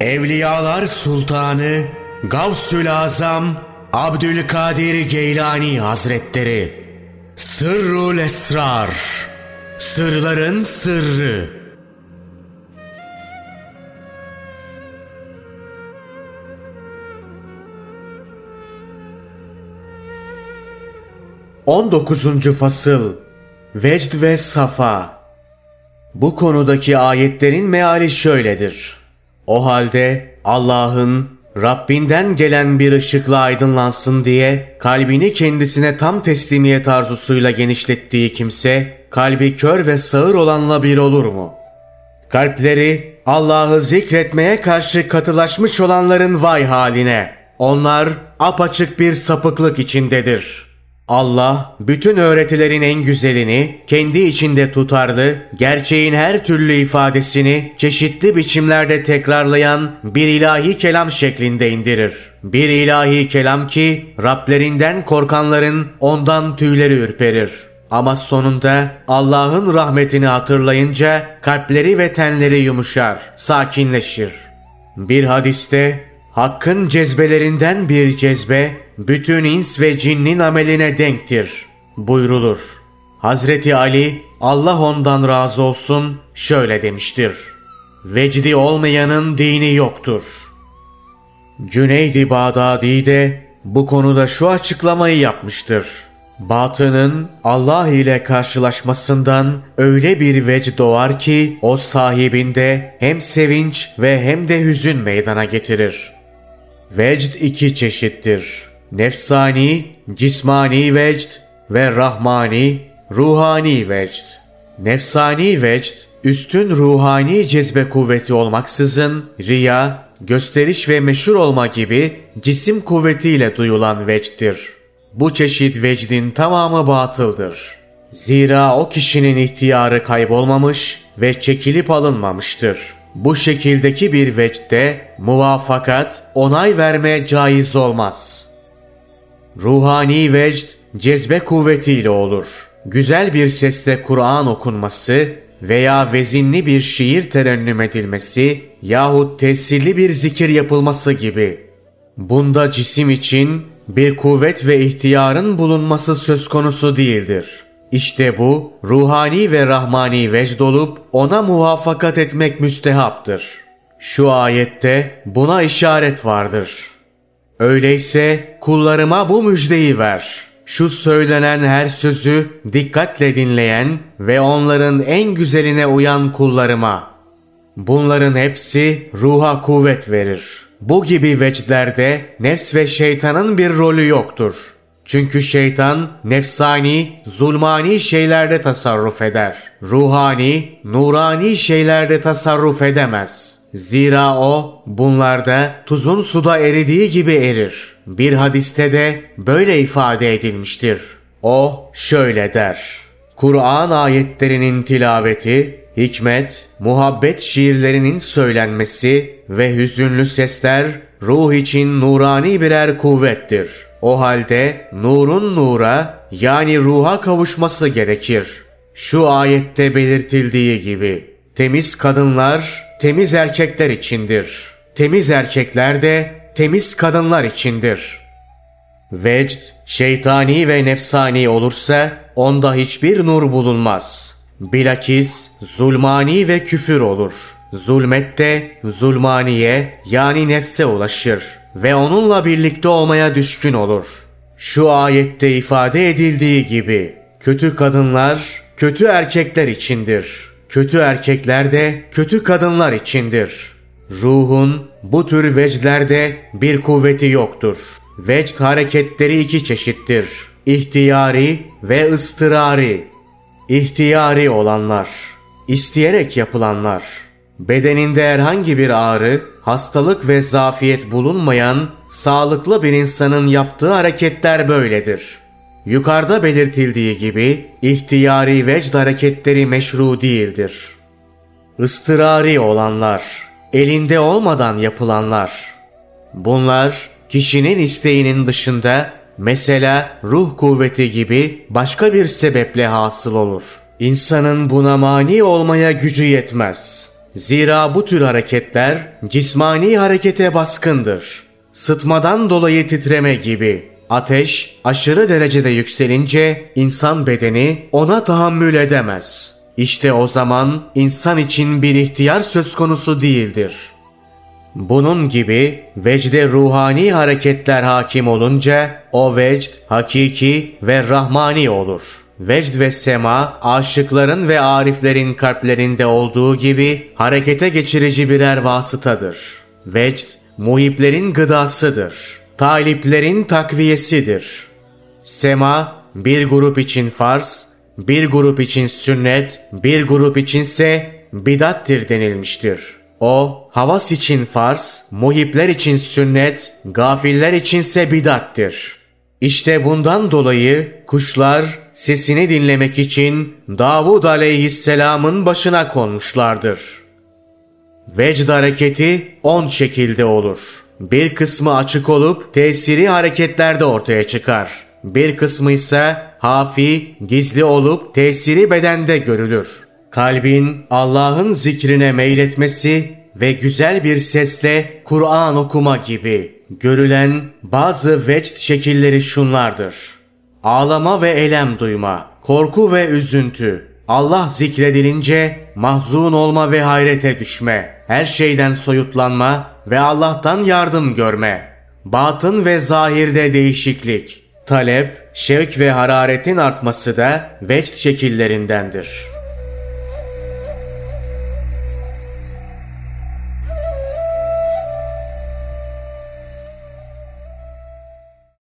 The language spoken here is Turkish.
Evliyalar Sultanı Gavsül Azam Abdülkadir Geylani Hazretleri Sırrul Esrar Sırların Sırrı 19. Fasıl Vecd ve Safa Bu konudaki ayetlerin meali şöyledir. O halde Allah'ın Rabbinden gelen bir ışıkla aydınlansın diye kalbini kendisine tam teslimiyet arzusuyla genişlettiği kimse kalbi kör ve sağır olanla bir olur mu? Kalpleri Allah'ı zikretmeye karşı katılaşmış olanların vay haline. Onlar apaçık bir sapıklık içindedir.'' Allah bütün öğretilerin en güzelini kendi içinde tutarlı, gerçeğin her türlü ifadesini çeşitli biçimlerde tekrarlayan bir ilahi kelam şeklinde indirir. Bir ilahi kelam ki Rablerinden korkanların ondan tüyleri ürperir. Ama sonunda Allah'ın rahmetini hatırlayınca kalpleri ve tenleri yumuşar, sakinleşir. Bir hadiste Hakkın cezbelerinden bir cezbe bütün ins ve cinnin ameline denktir buyrulur. Hazreti Ali Allah ondan razı olsun şöyle demiştir. Vecdi olmayanın dini yoktur. Cüneydi Bağdadi de bu konuda şu açıklamayı yapmıştır. Batının Allah ile karşılaşmasından öyle bir vecd doğar ki o sahibinde hem sevinç ve hem de hüzün meydana getirir.'' Vecd iki çeşittir. Nefsani, cismani vecd ve rahmani, ruhani vecd. Nefsani vecd, üstün ruhani cezbe kuvveti olmaksızın riya, gösteriş ve meşhur olma gibi cisim kuvvetiyle duyulan vecddir. Bu çeşit vecdin tamamı batıldır. Zira o kişinin ihtiyarı kaybolmamış ve çekilip alınmamıştır.'' Bu şekildeki bir vecde muvafakat, onay verme caiz olmaz. Ruhani vecd cezbe kuvvetiyle olur. Güzel bir sesle Kur'an okunması veya vezinli bir şiir terennüm edilmesi yahut tesirli bir zikir yapılması gibi. Bunda cisim için bir kuvvet ve ihtiyarın bulunması söz konusu değildir.'' İşte bu ruhani ve rahmani vecd olup ona muvaffakat etmek müstehaptır. Şu ayette buna işaret vardır. Öyleyse kullarıma bu müjdeyi ver. Şu söylenen her sözü dikkatle dinleyen ve onların en güzeline uyan kullarıma. Bunların hepsi ruha kuvvet verir. Bu gibi vecdlerde nefs ve şeytanın bir rolü yoktur.'' Çünkü şeytan nefsani, zulmani şeylerde tasarruf eder. Ruhani, nurani şeylerde tasarruf edemez. Zira o bunlarda tuzun suda eridiği gibi erir. Bir hadiste de böyle ifade edilmiştir. O şöyle der. Kur'an ayetlerinin tilaveti, hikmet, muhabbet şiirlerinin söylenmesi ve hüzünlü sesler ruh için nurani birer kuvvettir.'' O halde nurun nura yani ruha kavuşması gerekir. Şu ayette belirtildiği gibi temiz kadınlar temiz erkekler içindir. Temiz erkekler de temiz kadınlar içindir. Vecd şeytani ve nefsani olursa onda hiçbir nur bulunmaz. Bilakis zulmani ve küfür olur. Zulmet de zulmaniye yani nefse ulaşır.'' ve onunla birlikte olmaya düşkün olur. Şu ayette ifade edildiği gibi kötü kadınlar kötü erkekler içindir. Kötü erkekler de kötü kadınlar içindir. Ruhun bu tür vecdlerde bir kuvveti yoktur. Vecd hareketleri iki çeşittir. İhtiyari ve ıstırari. İhtiyari olanlar, isteyerek yapılanlar. Bedeninde herhangi bir ağrı, hastalık ve zafiyet bulunmayan sağlıklı bir insanın yaptığı hareketler böyledir. Yukarıda belirtildiği gibi ihtiyari vecd hareketleri meşru değildir. Istırari olanlar, elinde olmadan yapılanlar. Bunlar kişinin isteğinin dışında mesela ruh kuvveti gibi başka bir sebeple hasıl olur. İnsanın buna mani olmaya gücü yetmez. Zira bu tür hareketler cismani harekete baskındır. Sıtmadan dolayı titreme gibi. Ateş aşırı derecede yükselince insan bedeni ona tahammül edemez. İşte o zaman insan için bir ihtiyar söz konusu değildir. Bunun gibi vecde ruhani hareketler hakim olunca o vecd hakiki ve rahmani olur. Vecd ve sema aşıkların ve ariflerin kalplerinde olduğu gibi harekete geçirici birer vasıtadır. Vecd muhiplerin gıdasıdır. Taliplerin takviyesidir. Sema bir grup için farz, bir grup için sünnet, bir grup içinse bidattir denilmiştir. O havas için farz, muhipler için sünnet, gafiller içinse bidattir. İşte bundan dolayı kuşlar sesini dinlemek için Davud aleyhisselamın başına konmuşlardır. Vecd hareketi on şekilde olur. Bir kısmı açık olup tesiri hareketlerde ortaya çıkar. Bir kısmı ise hafi, gizli olup tesiri bedende görülür. Kalbin Allah'ın zikrine meyletmesi ve güzel bir sesle Kur'an okuma gibi. Görülen bazı vecd şekilleri şunlardır. Ağlama ve elem duyma, korku ve üzüntü, Allah zikredilince mahzun olma ve hayrete düşme, her şeyden soyutlanma ve Allah'tan yardım görme, batın ve zahirde değişiklik, talep, şevk ve hararetin artması da vecd şekillerindendir.''